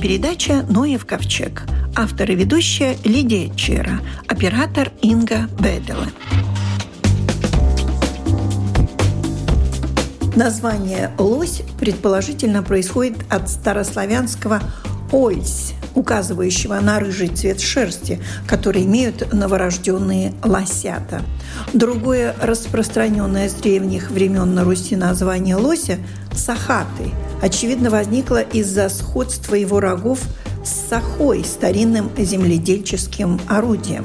передача «Ноев ковчег». Автор и ведущая Лидия Чера. Оператор Инга Беделе. Название «лось» предположительно происходит от старославянского «ольсь», указывающего на рыжий цвет шерсти, который имеют новорожденные лосята. Другое распространенное с древних времен на Руси название лося – сахаты, очевидно возникло из-за сходства его рогов с сахой, старинным земледельческим орудием.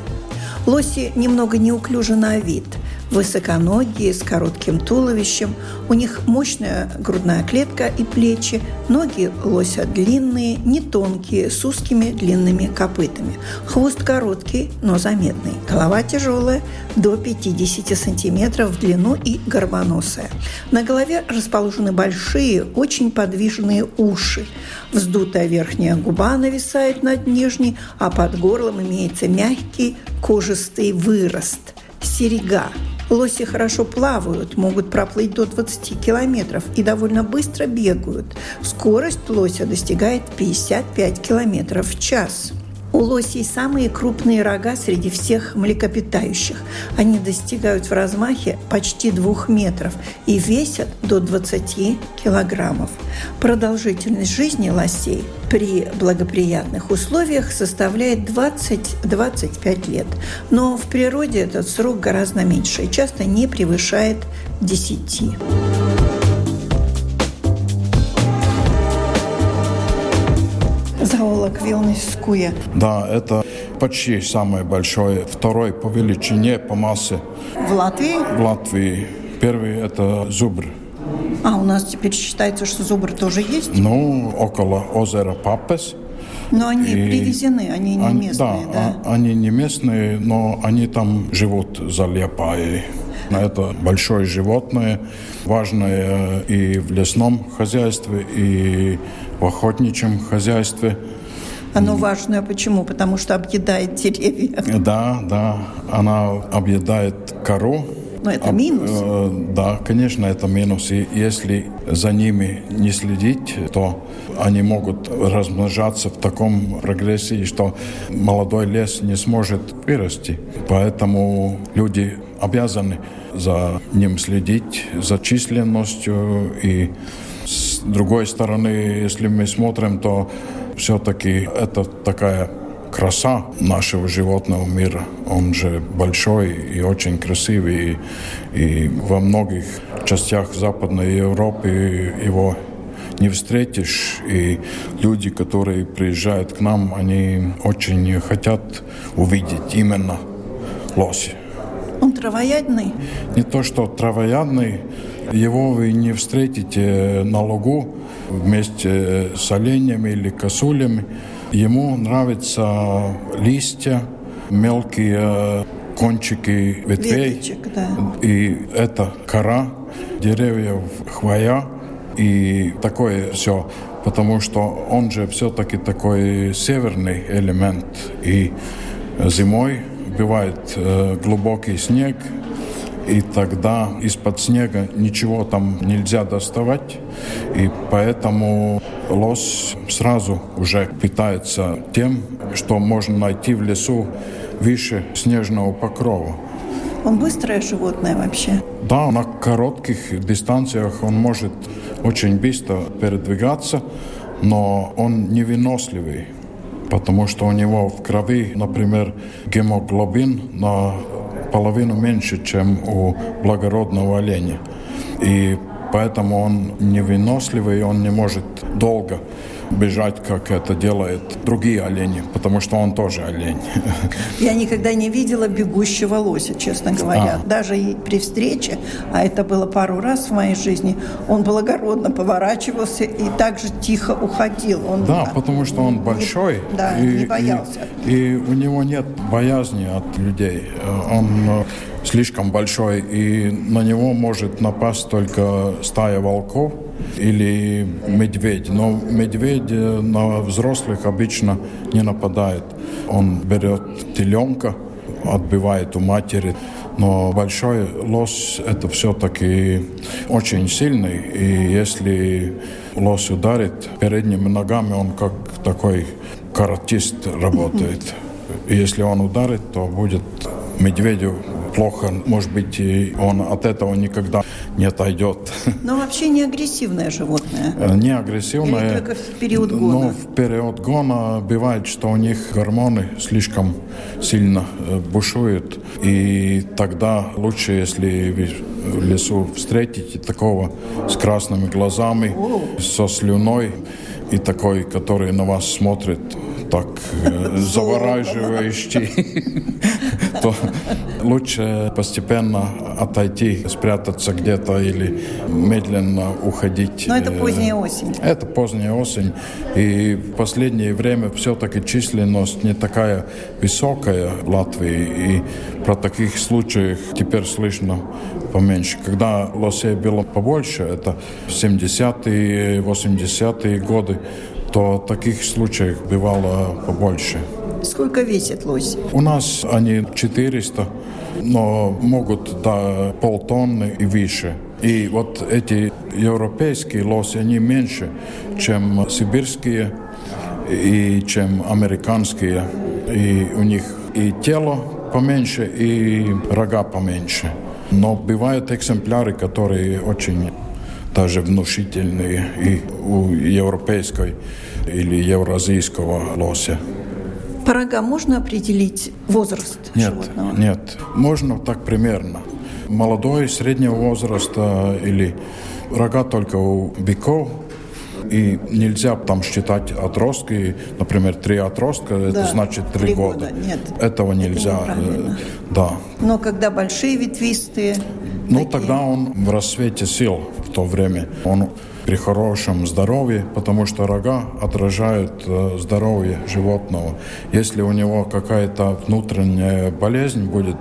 Лоси немного неуклюжи на вид – высоконогие, с коротким туловищем. У них мощная грудная клетка и плечи. Ноги лося длинные, не тонкие, с узкими длинными копытами. Хвост короткий, но заметный. Голова тяжелая, до 50 сантиметров в длину и горбоносая. На голове расположены большие, очень подвижные уши. Вздутая верхняя губа нависает над нижней, а под горлом имеется мягкий кожистый вырост – серега, Лоси хорошо плавают, могут проплыть до 20 километров и довольно быстро бегают. Скорость лося достигает 55 километров в час. У лосей самые крупные рога среди всех млекопитающих. Они достигают в размахе почти двух метров и весят до 20 килограммов. Продолжительность жизни лосей при благоприятных условиях составляет 20-25 лет. Но в природе этот срок гораздо меньше и часто не превышает 10. Вилнис Куя. Да, это почти самый большой, второй по величине, по массе. В Латвии? В Латвии. Первый – это зубр. А у нас теперь считается, что зубр тоже есть? Ну, около озера Папес. Но они и привезены, они не они, местные, да? Да, они не местные, но они там живут за Лепаей. Это большое животное, важное и в лесном хозяйстве, и в охотничьем хозяйстве. Оно важное почему? Потому что объедает деревья. Да, да. Она объедает кору. Но это минус. Э, да, конечно, это минус. И если за ними не следить, то они могут размножаться в таком прогрессии, что молодой лес не сможет вырасти. Поэтому люди обязаны за ним следить, за численностью и с другой стороны, если мы смотрим, то все-таки это такая краса нашего животного мира. Он же большой и очень красивый. И, и во многих частях Западной Европы его не встретишь. И люди, которые приезжают к нам, они очень хотят увидеть именно лоси. Он травоядный? Не то, что травоядный. Его вы не встретите на лугу вместе с оленями или косулями. Ему нравятся листья, мелкие кончики ветвей. Веточек, да. И это кора деревьев, хвоя и такое все. Потому что он же все-таки такой северный элемент. И зимой бывает э, глубокий снег, и тогда из-под снега ничего там нельзя доставать, и поэтому лось сразу уже питается тем, что можно найти в лесу выше снежного покрова. Он быстрое животное вообще? Да, на коротких дистанциях он может очень быстро передвигаться, но он невыносливый потому что у него в крови, например, гемоглобин на половину меньше, чем у благородного оленя. И поэтому он невыносливый, он не может долго бежать, как это делают другие олени, потому что он тоже олень. Я никогда не видела бегущего лося, честно говоря. А. Даже и при встрече, а это было пару раз в моей жизни, он благородно поворачивался и также тихо уходил. Он да, потому что он большой. Не, да, и, не боялся. И, и у него нет боязни от людей. Он э, слишком большой, и на него может напасть только стая волков или медведь. Но медведь на взрослых обычно не нападает. Он берет теленка, отбивает у матери Но большой лос – это все-таки очень сильный. И если лос ударит передними ногами, он как такой каратист работает. И если он ударит, то будет медведю плохо. Может быть, и он от этого никогда не отойдет. Но вообще не агрессивное животное? Э, не агрессивное. Или только в период гона? Ну, в период гона бывает, что у них гормоны слишком сильно э, бушуют. И тогда лучше, если в лесу встретите такого с красными глазами, О. со слюной, и такой, который на вас смотрит так завораживающий, то лучше постепенно отойти, спрятаться где-то или медленно уходить. Но это э, поздняя осень. Это поздняя осень. И в последнее время все-таки численность не такая высокая в Латвии. И про таких случаев теперь слышно поменьше. Когда лосей было побольше, это 70-е, 80-е годы, то таких случаев бывало побольше. Сколько весит лось? У нас они 400, но могут до полтонны и выше. И вот эти европейские лоси, они меньше, чем сибирские и чем американские. И у них и тело поменьше, и рога поменьше. Но бывают экземпляры, которые очень даже внушительные и у европейской или евразийского лося. По рогам можно определить возраст нет, животного? Нет, можно так примерно. Молодой, среднего возраста или рога только у быков, и нельзя там считать отростки, например, три отростка, да, это значит три, года. года. Нет, этого нельзя. Это да. Но когда большие ветвистые. Ну такие... тогда он в рассвете сил то время. Он при хорошем здоровье, потому что рога отражают э, здоровье животного. Если у него какая-то внутренняя болезнь будет,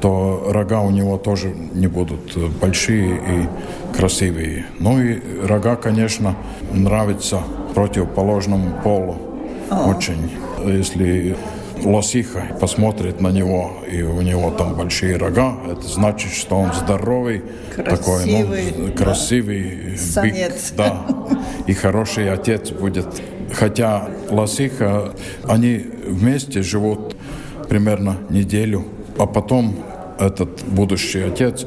то рога у него тоже не будут э, большие и красивые. Ну и рога, конечно, нравятся противоположному полу очень. Если лосиха посмотрит на него, и у него там большие рога, это значит, что он здоровый, красивый, такой, ну, красивый, да. бик, да, и хороший отец будет. Хотя лосиха, они вместе живут примерно неделю, а потом этот будущий отец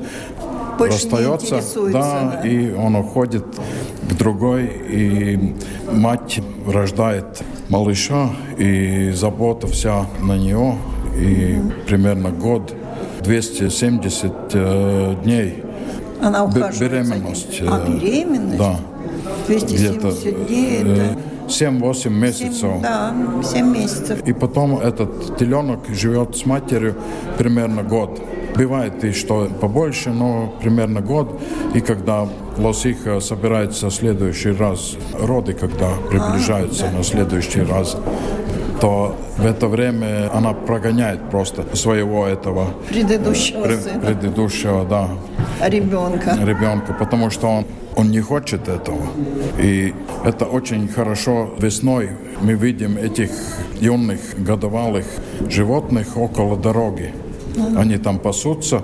Больше расстается, да, да, и он уходит к другой, и мать рождает малыша, и забота вся на нее, и примерно год, 270 э, дней Она ухаживает беременность. А, э, беременность? Да. 270 дней, э, это... 7-8 месяцев. 7, да, 7 месяцев. И потом этот теленок живет с матерью примерно год. Бывает и что побольше, но примерно год. И когда лосиха собирается в следующий раз, роды, когда приближаются а, на следующий раз, то в это время она прогоняет просто своего этого предыдущего пре, сына. предыдущего, да, ребенка. Ребенка, потому что он он не хочет этого. И это очень хорошо весной мы видим этих юных годовалых животных около дороги. Они там пасутся,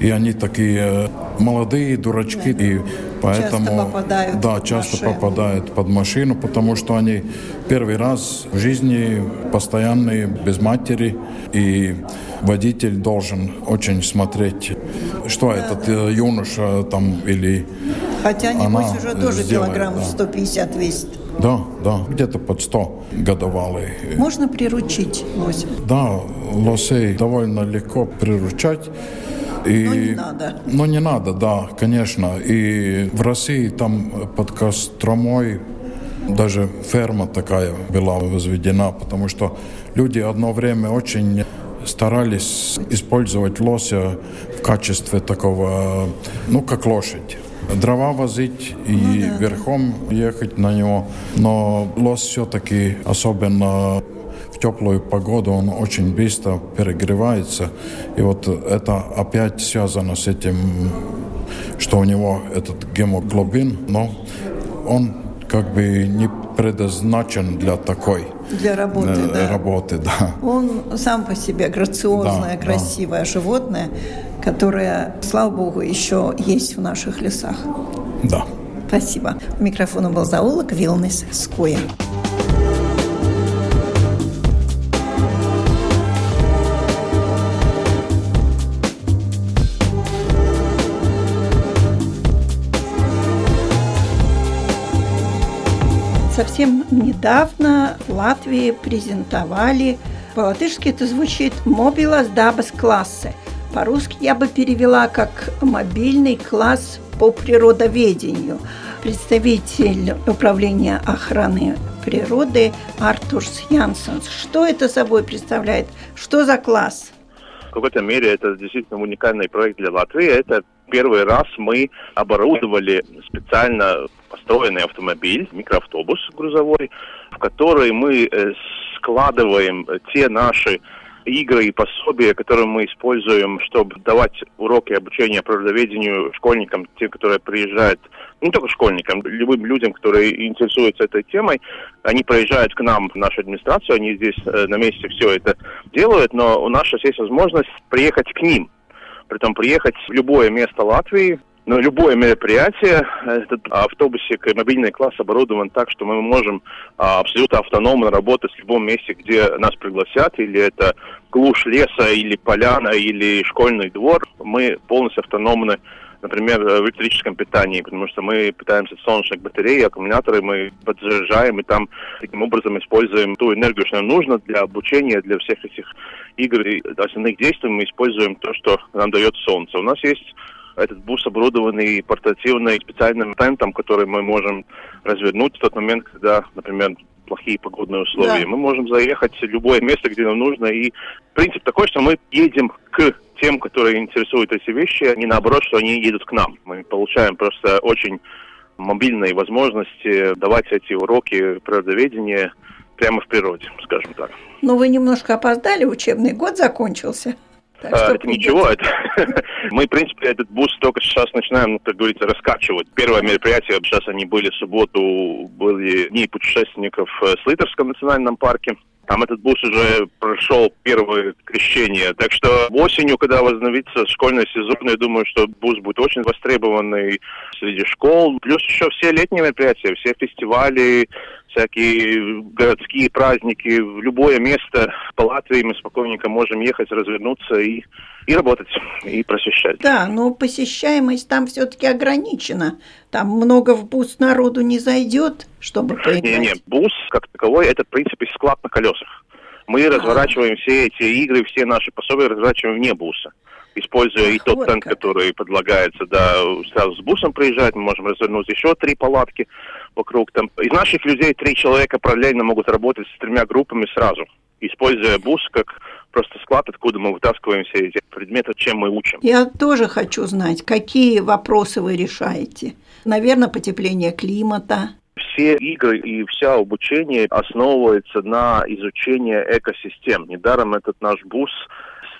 и они такие молодые дурачки, да. и поэтому часто попадают да, часто машину. попадают под машину, потому что они первый раз в жизни постоянные без матери, и водитель должен очень смотреть, что да, этот да. Э, юноша там или Хотя, небось, уже тоже сделает, килограмм да. 150 весит. Да, да, где-то под 100 годовалый. Можно приручить лося? Да, лосей довольно легко приручать. И, но не надо. Но не надо, да, конечно. И в России там под Костромой даже ферма такая была возведена, потому что люди одно время очень старались использовать лося в качестве такого, ну, как лошадь дрова возить и ну, да. верхом ехать на него. Но лос все-таки, особенно в теплую погоду, он очень быстро перегревается. И вот это опять связано с этим, что у него этот гемоглобин, но он как бы не предназначен для такой для работы, э, да. работы, да. Он сам по себе грациозное, да, красивое да. животное, которая, слава богу, еще есть в наших лесах. Да. Спасибо. У микрофона был зоолог Вилнес Скоя. Совсем недавно в Латвии презентовали, по-латышски это звучит «Мобилас дабас классы». По-русски я бы перевела как «мобильный класс по природоведению». Представитель управления охраны природы Артурс Янсенс. Что это собой представляет? Что за класс? В какой-то мере это действительно уникальный проект для Латвии. Это первый раз мы оборудовали специально построенный автомобиль, микроавтобус грузовой, в который мы э, складываем те наши игры и пособия, которые мы используем, чтобы давать уроки обучения природоведению школьникам, те, которые приезжают, не только школьникам, любым людям, которые интересуются этой темой, они приезжают к нам в нашу администрацию, они здесь э, на месте все это делают, но у нас сейчас есть возможность приехать к ним, притом приехать в любое место Латвии, но любое мероприятие, этот автобусик, мобильный класс оборудован так, что мы можем а, абсолютно автономно работать в любом месте, где нас пригласят, или это глушь леса, или поляна, или школьный двор. Мы полностью автономны например, в электрическом питании, потому что мы питаемся солнечных батарей, аккумуляторы мы подзаряжаем, и там таким образом используем ту энергию, что нам нужно для обучения, для всех этих игр и основных действий, мы используем то, что нам дает солнце. У нас есть этот бус оборудованный портативным специальным тентом, который мы можем развернуть в тот момент, когда, например, плохие погодные условия. Да. Мы можем заехать в любое место, где нам нужно. И принцип такой, что мы едем к тем, которые интересуют эти вещи, а не наоборот, что они едут к нам. Мы получаем просто очень мобильные возможности давать эти уроки природоведения прямо в природе, скажем так. Но вы немножко опоздали, учебный год закончился. Так а, это ничего, это мы, в принципе, этот бус только сейчас начинаем, как говорится, раскачивать. Первое мероприятие, сейчас они были в субботу, были дни путешественников в Слитерском национальном парке. Там этот бус уже прошел первое крещение. Так что осенью, когда возобновится школьный сезон, я думаю, что бус будет очень востребованный среди школ. Плюс еще все летние мероприятия, все фестивали, всякие городские праздники, в любое место по Латвии мы спокойненько можем ехать, развернуться и, и работать, и просвещать. Да, но посещаемость там все-таки ограничена. Там много в бус народу не зайдет, чтобы поиграть. Не-не, бус как таковой – это, в принципе, склад на колесах. Мы а. разворачиваем все эти игры, все наши пособия разворачиваем вне буса используя Ах, и тот вот тент, как. который предлагается, да, сразу с бусом приезжать, мы можем развернуть еще три палатки вокруг там. Из наших людей три человека параллельно могут работать с тремя группами сразу, используя бус как просто склад, откуда мы вытаскиваем все эти предметы, чем мы учим. Я тоже хочу знать, какие вопросы вы решаете. Наверное, потепление климата. Все игры и вся обучение основывается на изучении экосистем. Недаром этот наш бус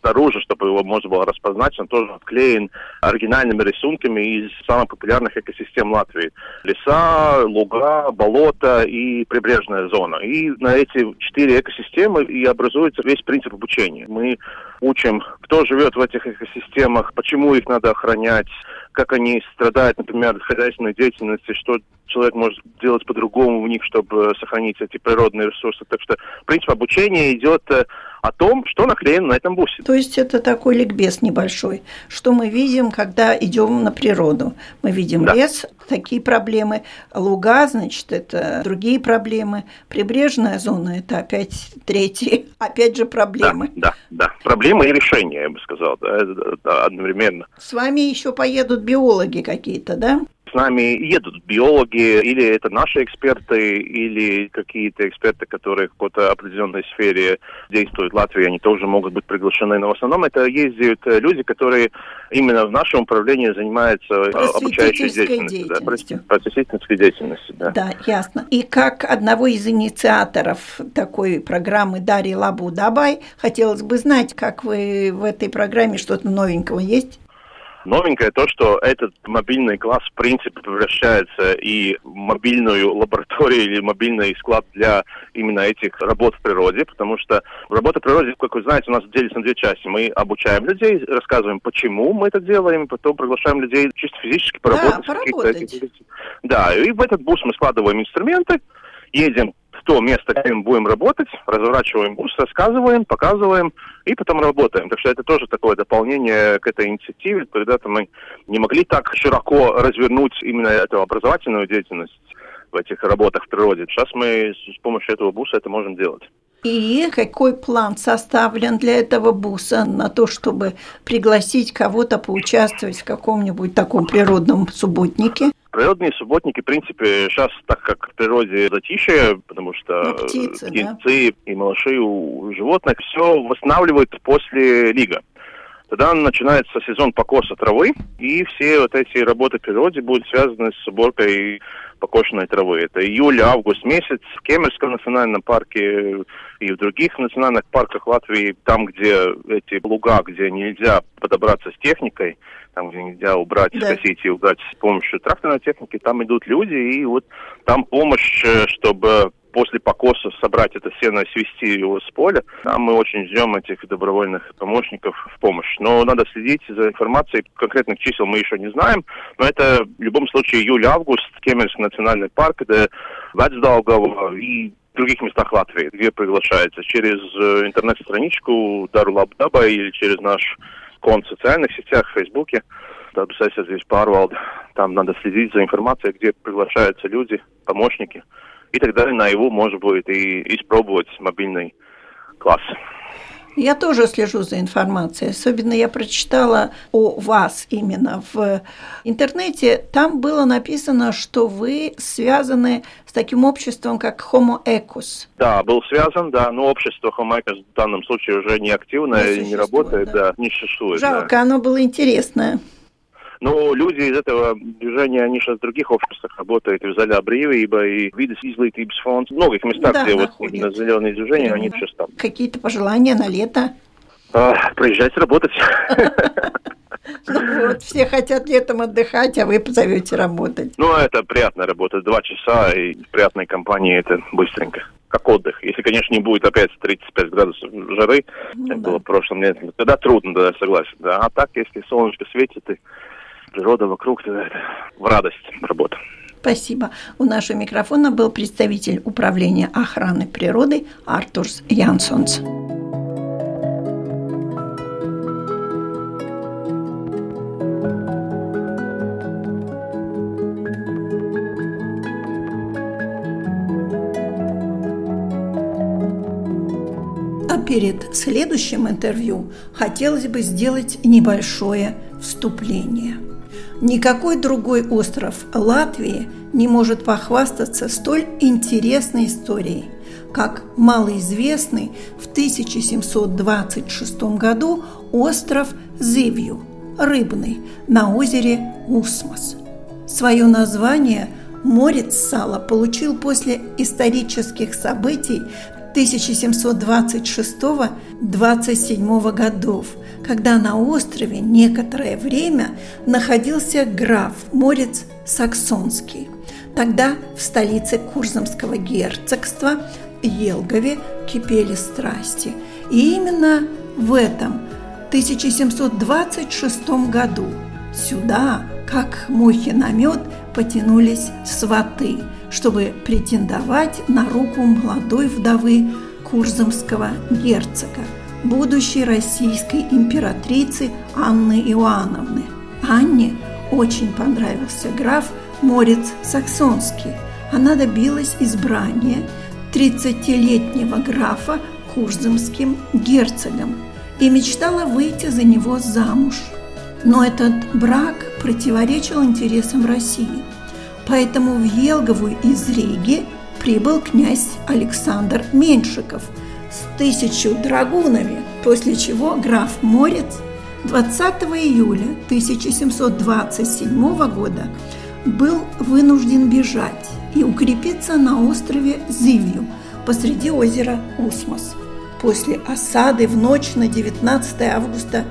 снаружи, чтобы его можно было распознать, он тоже отклеен оригинальными рисунками из самых популярных экосистем Латвии. Леса, луга, болота и прибрежная зона. И на эти четыре экосистемы и образуется весь принцип обучения. Мы учим, кто живет в этих экосистемах, почему их надо охранять, как они страдают, например, от хозяйственной деятельности, что человек может делать по-другому в них, чтобы сохранить эти природные ресурсы. Так что принцип обучения идет э, о том, что наклеено на этом бусе. То есть это такой ликбез небольшой, что мы видим, когда идем на природу. Мы видим да. лес, такие проблемы, луга, значит, это другие проблемы, прибрежная зона – это опять третьи, опять же проблемы. Да, да, да. Проблемы и решения, я бы сказал, да, одновременно. С вами еще поедут биологи какие-то, да? Нами едут биологи, или это наши эксперты, или какие-то эксперты, которые в какой-то определенной сфере действуют в Латвии, они тоже могут быть приглашены. Но в основном это ездят люди, которые именно в нашем управлении занимаются обучающей деятельностью. деятельностью. Да, просветительской деятельностью, да. Да, ясно. И как одного из инициаторов такой программы Дарьи Лабу Дабай, хотелось бы знать, как вы в этой программе что-то новенького есть? Новенькое то, что этот мобильный класс в принципе превращается и в мобильную лабораторию или мобильный склад для именно этих работ в природе, потому что работа в природе, как вы знаете, у нас делится на две части. Мы обучаем людей, рассказываем, почему мы это делаем, потом приглашаем людей чисто физически поработать. Да, поработать. Да, и в этот бус мы складываем инструменты, едем то место, где мы будем работать, разворачиваем бус, рассказываем, показываем и потом работаем. Так что это тоже такое дополнение к этой инициативе. Когда-то мы не могли так широко развернуть именно эту образовательную деятельность в этих работах в природе. Сейчас мы с помощью этого буса это можем делать. И какой план составлен для этого буса на то, чтобы пригласить кого-то поучаствовать в каком-нибудь таком природном субботнике? Природные субботники, в принципе, сейчас, так как в природе затишье, потому что ну, птицы, птицы да? и малыши у животных, все восстанавливают после лига. Тогда начинается сезон покоса травы, и все вот эти работы в природе будут связаны с уборкой покошенной травы. Это июль-август месяц в Кемерском национальном парке и в других национальных парках Латвии, там, где эти луга, где нельзя подобраться с техникой, там, где нельзя убрать, да. скосить и убрать с помощью тракторной техники, там идут люди, и вот там помощь, э, чтобы после покоса собрать это сено и свести его с поля. Там мы очень ждем этих добровольных помощников в помощь. Но надо следить за информацией. Конкретных чисел мы еще не знаем. Но это в любом случае июль-август, Кемерский национальный парк, это Вацдаугава и других местах Латвии, где приглашается через э, интернет-страничку Дару Лабдаба или через наш конт в социальных сетях, в Фейсбуке. здесь pārvalde. Там надо следить за информацией, где приглашаются люди, помощники – и тогда на его можно будет и испробовать мобильный класс. Я тоже слежу за информацией. Особенно я прочитала о вас именно в интернете. Там было написано, что вы связаны с таким обществом, как Homo Ecos. Да, был связан, да, но общество Homo Ecos в данном случае уже не активное, не, не работает, да. да, не существует. Жалко, да. оно было интересное. Но люди из этого движения, они сейчас в других обществах работают, в Заля Брīvība, и Видес излитības фонд. В многих местах, да, где вот именно зеленые движения, они сейчас там. Какие-то пожелания на лето? А, приезжайте работать. Ну вот, все хотят летом отдыхать, а вы позовете работать. Ну, это приятная работа. Два часа и в приятной компании это быстренько. Как отдых. Если, конечно, не будет опять 35 градусов жары, ну, как да. было в прошлом лете, тогда трудно, да, согласен. Да. А так, если солнышко светит, и природа вокруг, это в радость работа. Спасибо. У нашего микрофона был представитель управления охраны природы Артурс Янсонс. А перед следующим интервью хотелось бы сделать небольшое вступление – Никакой другой остров Латвии не может похвастаться столь интересной историей, как малоизвестный в 1726 году остров Зивью, рыбный, на озере Усмос. Свое название Морец Сала получил после исторических событий 1726-27 годов, когда на острове некоторое время находился граф Морец Саксонский. Тогда в столице Курзамского герцогства Елгове кипели страсти. И именно в этом 1726 году сюда, как мухи на мед, потянулись сваты, чтобы претендовать на руку молодой вдовы Курзамского герцога – будущей российской императрицы Анны Иоанновны. Анне очень понравился граф Морец Саксонский. Она добилась избрания 30-летнего графа Курзамским герцогом и мечтала выйти за него замуж. Но этот брак противоречил интересам России. Поэтому в Елгову из Риги прибыл князь Александр Меньшиков – с тысячу драгунами, после чего граф Морец 20 июля 1727 года был вынужден бежать и укрепиться на острове Зивью посреди озера Усмос. После осады в ночь на 19 августа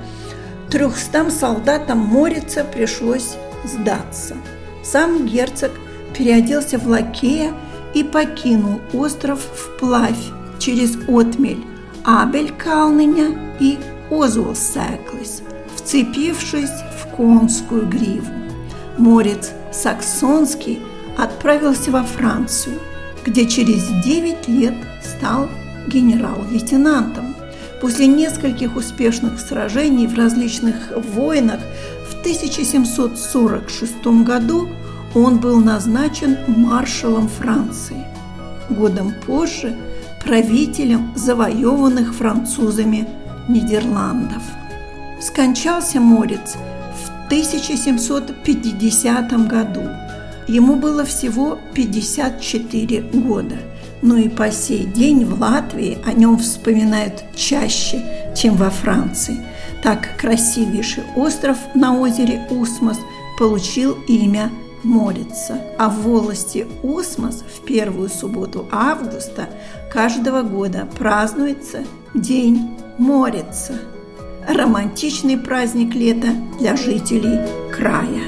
Трехстам солдатам Морица пришлось сдаться. Сам герцог переоделся в лакея и покинул остров вплавь через отмель Абель Калныня и Озуэлсэклис, вцепившись в конскую гриву. Морец Саксонский отправился во Францию, где через 9 лет стал генерал-лейтенантом. После нескольких успешных сражений в различных войнах в 1746 году он был назначен маршалом Франции. Годом позже – правителем завоеванных французами Нидерландов. Скончался Морец в 1750 году. Ему было всего 54 года, но и по сей день в Латвии о нем вспоминают чаще, чем во Франции. Так красивейший остров на озере Усмос получил имя Морица, а в волости Усмос в первую субботу августа каждого года празднуется День Морица – романтичный праздник лета для жителей края.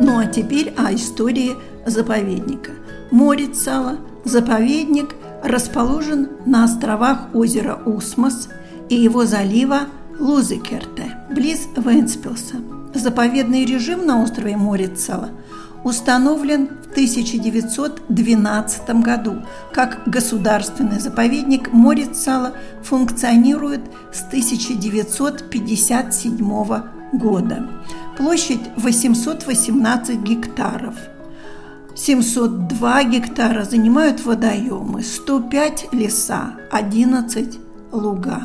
Ну а теперь о истории заповедника. Морицала, заповедник, расположен на островах озера Усмос и его залива Лузекерте, близ Венспилса. Заповедный режим на острове Морицала установлен в 1912 году. Как государственный заповедник Морицала функционирует с 1957 года. Площадь 818 гектаров. 702 гектара занимают водоемы, 105 леса, 11 луга.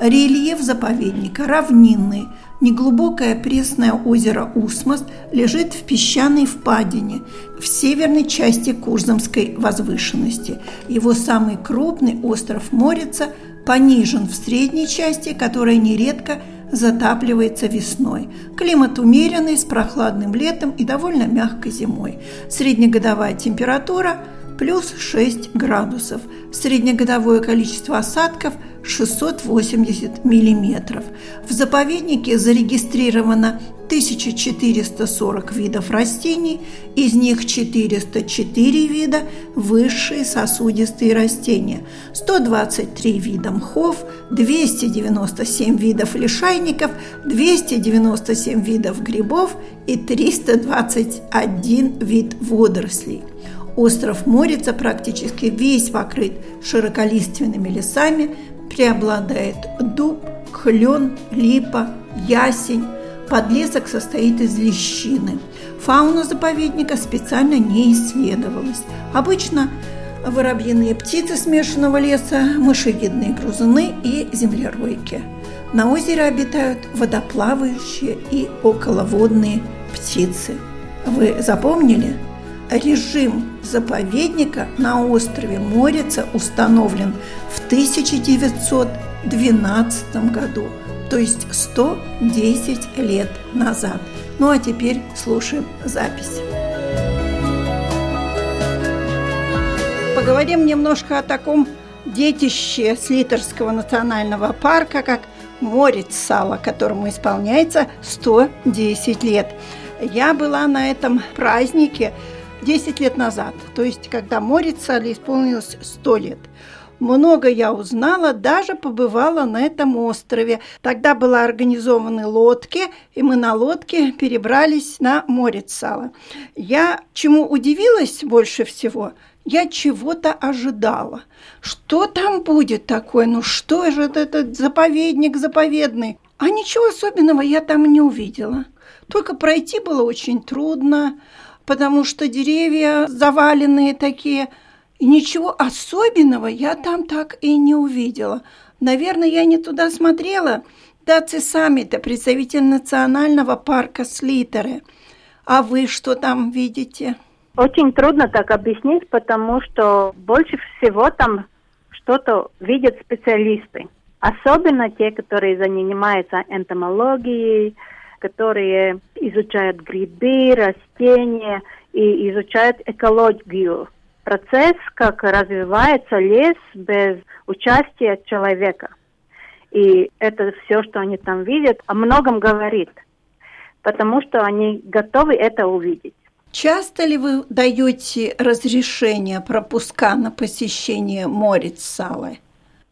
Рельеф заповедника равнинный – Неглубокое пресное озеро Усмос лежит в песчаной впадине в северной части Курзамской возвышенности. Его самый крупный остров Морица понижен в средней части, которая нередко затапливается весной. Климат умеренный, с прохладным летом и довольно мягкой зимой. Среднегодовая температура плюс 6 градусов. Среднегодовое количество осадков – 680 миллиметров. В заповеднике зарегистрировано 1440 видов растений, из них 404 вида – высшие сосудистые растения, 123 вида мхов, 297 видов лишайников, 297 видов грибов и 321 вид водорослей. Остров Морица практически весь покрыт широколиственными лесами, преобладает дуб, клен, липа, ясень. Подлесок состоит из лещины. Фауна заповедника специально не исследовалась. Обычно воробьиные птицы смешанного леса, мышевидные грызуны и землеройки. На озере обитают водоплавающие и околоводные птицы. Вы запомнили? Режим заповедника на острове Морица установлен в 1912 году, то есть 110 лет назад. Ну а теперь слушаем запись. Поговорим немножко о таком детище Слитерского национального парка, как Морец Сала, которому исполняется 110 лет. Я была на этом празднике 10 лет назад, то есть когда Морицале исполнилось 100 лет. Много я узнала, даже побывала на этом острове. Тогда была организованы лодки, и мы на лодке перебрались на Морицало. Я чему удивилась больше всего – я чего-то ожидала. Что там будет такое? Ну что же это этот заповедник заповедный? А ничего особенного я там не увидела. Только пройти было очень трудно потому что деревья заваленные такие. И ничего особенного я там так и не увидела. Наверное, я не туда смотрела. Даци Саммита, представитель национального парка Слитеры. А вы что там видите? Очень трудно так объяснить, потому что больше всего там что-то видят специалисты. Особенно те, которые занимаются энтомологией, которые изучают грибы, растения и изучают экологию процесс, как развивается лес без участия человека. И это все, что они там видят, о многом говорит, потому что они готовы это увидеть. Часто ли вы даете разрешение пропуска на посещение Морец Салы?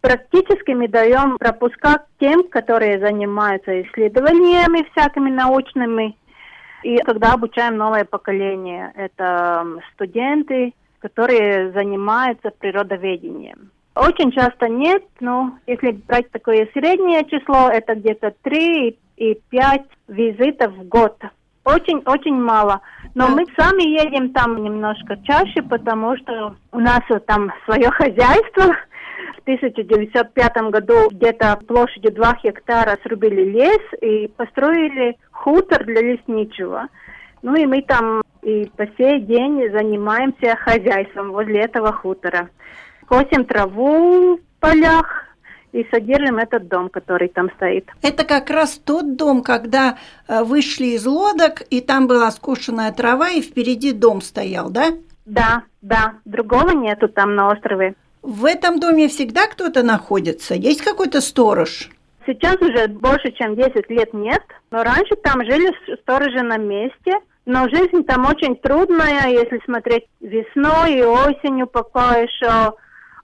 Практически мы даем пропуска тем, которые занимаются исследованиями всякими научными, и когда обучаем новое поколение. Это студенты, которые занимаются природоведением. Очень часто нет, но если брать такое среднее число, это где-то 3 и 5 визитов в год. Очень-очень мало. Но мы сами едем там немножко чаще, потому что у нас там свое хозяйство. В 1905 году где-то площадью 2 гектара срубили лес и построили хутор для лесничего. Ну и мы там и по сей день занимаемся хозяйством возле этого хутора. Косим траву в полях, и содержим этот дом, который там стоит. Это как раз тот дом, когда э, вышли из лодок, и там была скошенная трава, и впереди дом стоял, да? Да, да. Другого нету там на острове. В этом доме всегда кто-то находится? Есть какой-то сторож? Сейчас уже больше, чем 10 лет нет, но раньше там жили сторожи на месте, но жизнь там очень трудная, если смотреть весной и осенью, пока еще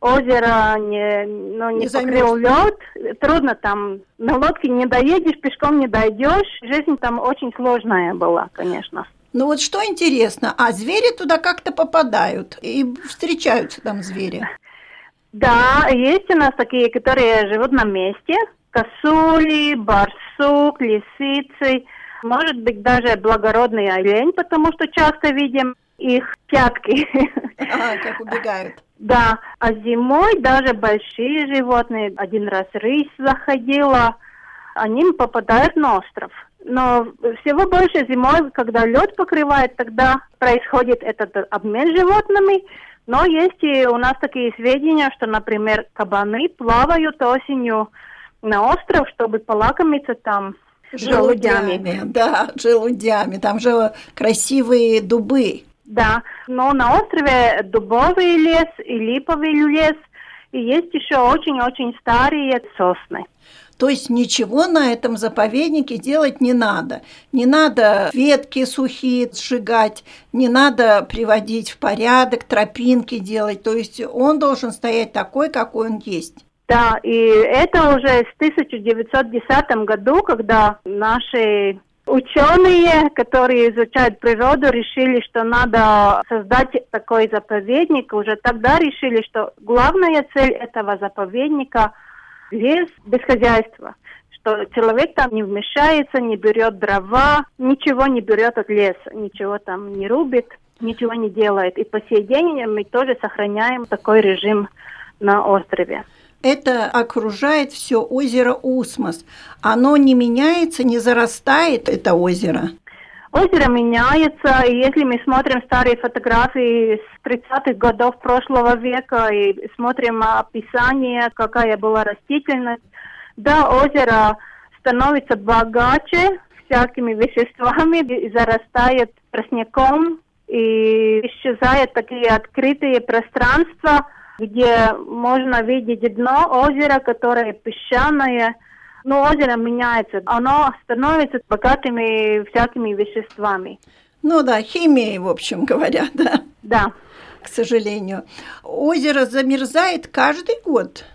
озеро не, ну, не, не покрыл лед, трудно там, на лодке не доедешь, пешком не дойдешь, жизнь там очень сложная была, конечно. Ну вот что интересно, а звери туда как-то попадают и встречаются там звери? Да, есть у нас такие, которые живут на месте, косули, барсук, лисицы, может быть даже благородный олень, потому что часто видим их пятки. А, как убегают. Да, а зимой даже большие животные, один раз рысь заходила, они попадают на остров. Но всего больше зимой, когда лед покрывает, тогда происходит этот обмен животными. Но есть и у нас такие сведения, что, например, кабаны плавают осенью на остров, чтобы полакомиться там желудями. желудями. Да, желудями. Там же красивые дубы. Да, но на острове дубовый лес и липовый лес, и есть еще очень-очень старые сосны. То есть ничего на этом заповеднике делать не надо. Не надо ветки сухие сжигать, не надо приводить в порядок, тропинки делать. То есть он должен стоять такой, какой он есть. Да, и это уже с 1910 году, когда наши Ученые, которые изучают природу, решили, что надо создать такой заповедник. Уже тогда решили, что главная цель этого заповедника – лес без хозяйства. Что человек там не вмешается, не берет дрова, ничего не берет от леса, ничего там не рубит, ничего не делает. И по сей день мы тоже сохраняем такой режим на острове это окружает все озеро Усмос. Оно не меняется, не зарастает, это озеро. Озеро меняется, и если мы смотрим старые фотографии с 30-х годов прошлого века и смотрим описание, какая была растительность, да, озеро становится богаче всякими веществами, зарастает тростником, и исчезают такие открытые пространства – где можно видеть дно озера, которое песчаное. Но озеро меняется, оно становится богатыми всякими веществами. Ну да, химией, в общем говоря, да. Да. К сожалению. Озеро замерзает каждый год.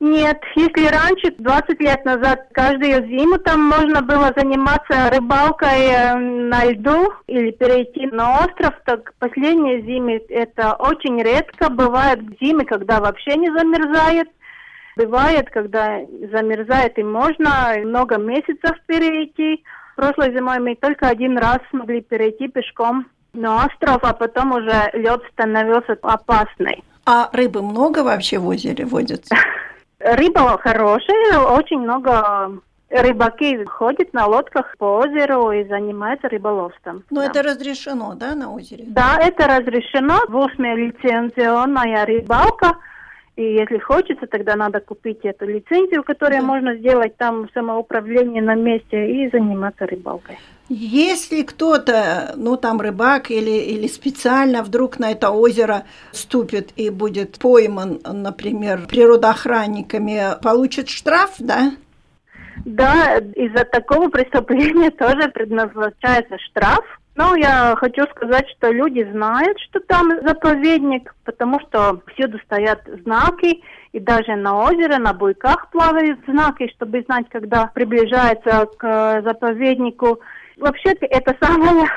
Нет, если раньше, 20 лет назад, каждую зиму там можно было заниматься рыбалкой э, на льду или перейти на остров, так последние зимы это очень редко. Бывают зимы, когда вообще не замерзает. Бывает, когда замерзает и можно много месяцев перейти. Прошлой зимой мы только один раз смогли перейти пешком на остров, а потом уже лед становился опасный. А рыбы много вообще в озере водится? Рыба хорошая, очень много рыбаки ходят на лодках по озеру и занимаются рыболовством. Но да. это разрешено, да, на озере? Да, это разрешено. В Усме лицензионная рыбалка. И если хочется, тогда надо купить эту лицензию, которую да. можно сделать там самоуправление на месте и заниматься рыбалкой. Если кто-то, ну там рыбак или, или специально вдруг на это озеро ступит и будет пойман, например, природоохранниками, получит штраф, да? Да, из-за такого преступления тоже предназначается штраф. Но я хочу сказать, что люди знают, что там заповедник, потому что всюду стоят знаки, и даже на озере, на буйках плавают знаки, чтобы знать, когда приближается к заповеднику. Вообще-то это самая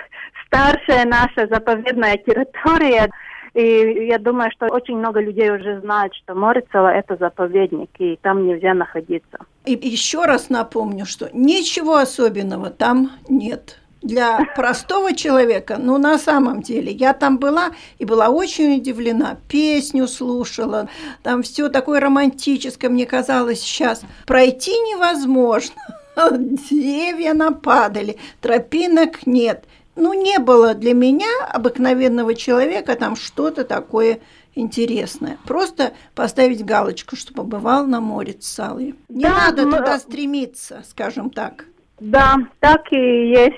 старшая наша заповедная территория. И я думаю, что очень много людей уже знают, что Морицево – это заповедник, и там нельзя находиться. И еще раз напомню, что ничего особенного там нет для простого человека, ну, на самом деле, я там была и была очень удивлена, песню слушала, там все такое романтическое, мне казалось, сейчас пройти невозможно, деревья нападали, тропинок нет. Ну, не было для меня, обыкновенного человека, там что-то такое интересное. Просто поставить галочку, что побывал на море Цалые. Не да, надо мы... туда стремиться, скажем так. Да, так и есть.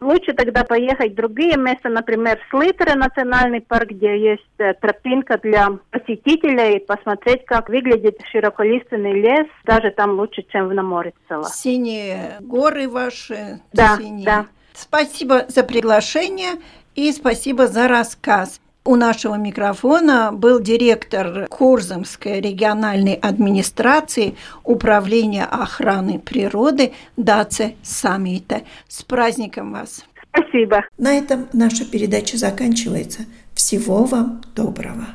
Лучше тогда поехать в другие места, например, в Слитере национальный парк, где есть э, тропинка для посетителей, посмотреть, как выглядит широколиственный лес, даже там лучше, чем в Наморицело. Синие горы ваши. Да, синие. да. Спасибо за приглашение и спасибо за рассказ. У нашего микрофона был директор Курзамской региональной администрации Управления охраны природы Даце Самита. С праздником вас! Спасибо. На этом наша передача заканчивается. Всего вам доброго.